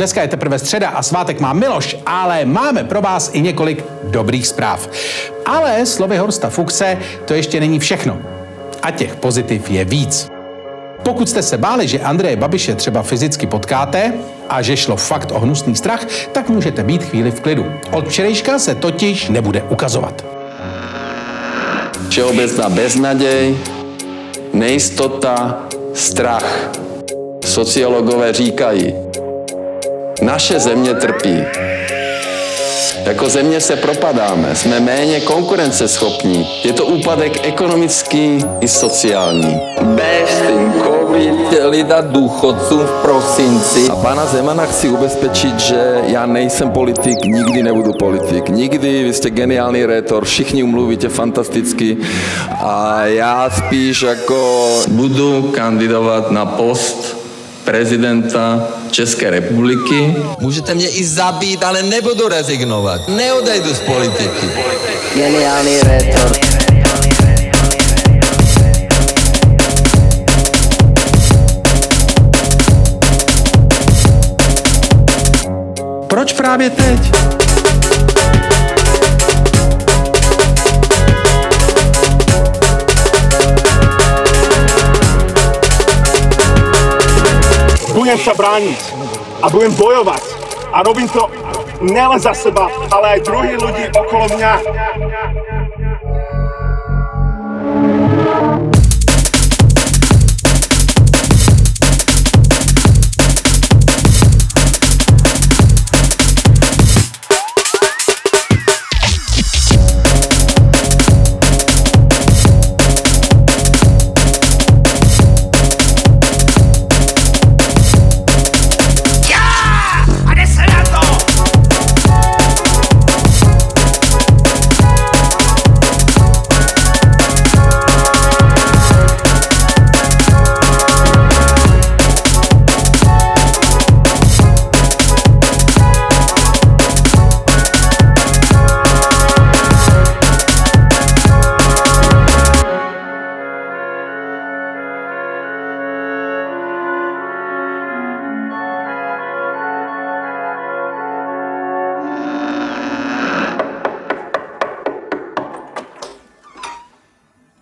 Dneska je teprve středa a svátek má Miloš, ale máme pro vás i několik dobrých zpráv. Ale slovy Horsta Fuchse to ještě není všechno. A těch pozitiv je víc. Pokud jste se báli, že Andreje Babiše třeba fyzicky potkáte a že šlo fakt o hnusný strach, tak můžete být chvíli v klidu. Od včerejška se totiž nebude ukazovat. Všeobecná beznaděj, nejistota, strach. Sociologové říkají, naše země trpí. Jako země se propadáme, jsme méně konkurenceschopní. Je to úpadek ekonomický i sociální. Bez tím covid chtěli dát důchodcům v prosinci. A pana Zemana chci ubezpečit, že já nejsem politik, nikdy nebudu politik. Nikdy, vy jste geniální rétor, všichni umluvíte fantasticky. A já spíš jako budu kandidovat na post prezidenta České republiky. Můžete mě i zabít, ale nebudu rezignovat. Neodejdu z politiky. Geniální rétor. Proč právě teď? Budem sa brániť a budem bojovať. A robím to nielen za seba, ale aj druhých ľudí okolo mňa.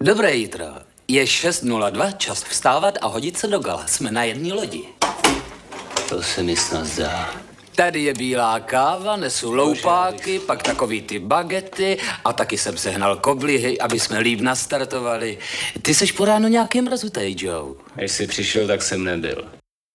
Dobré jítro. Je 6.02, čas vstávat a hodit se do gala. Jsme na jedné lodi. To se mi snad zdá. Tady je bílá káva, nesu loupáky, pak takový ty bagety a taky jsem sehnal koblihy, aby jsme líp nastartovali. Ty seš po ráno nějakým rozutej, Joe. Až jsi přišel, tak jsem nebyl.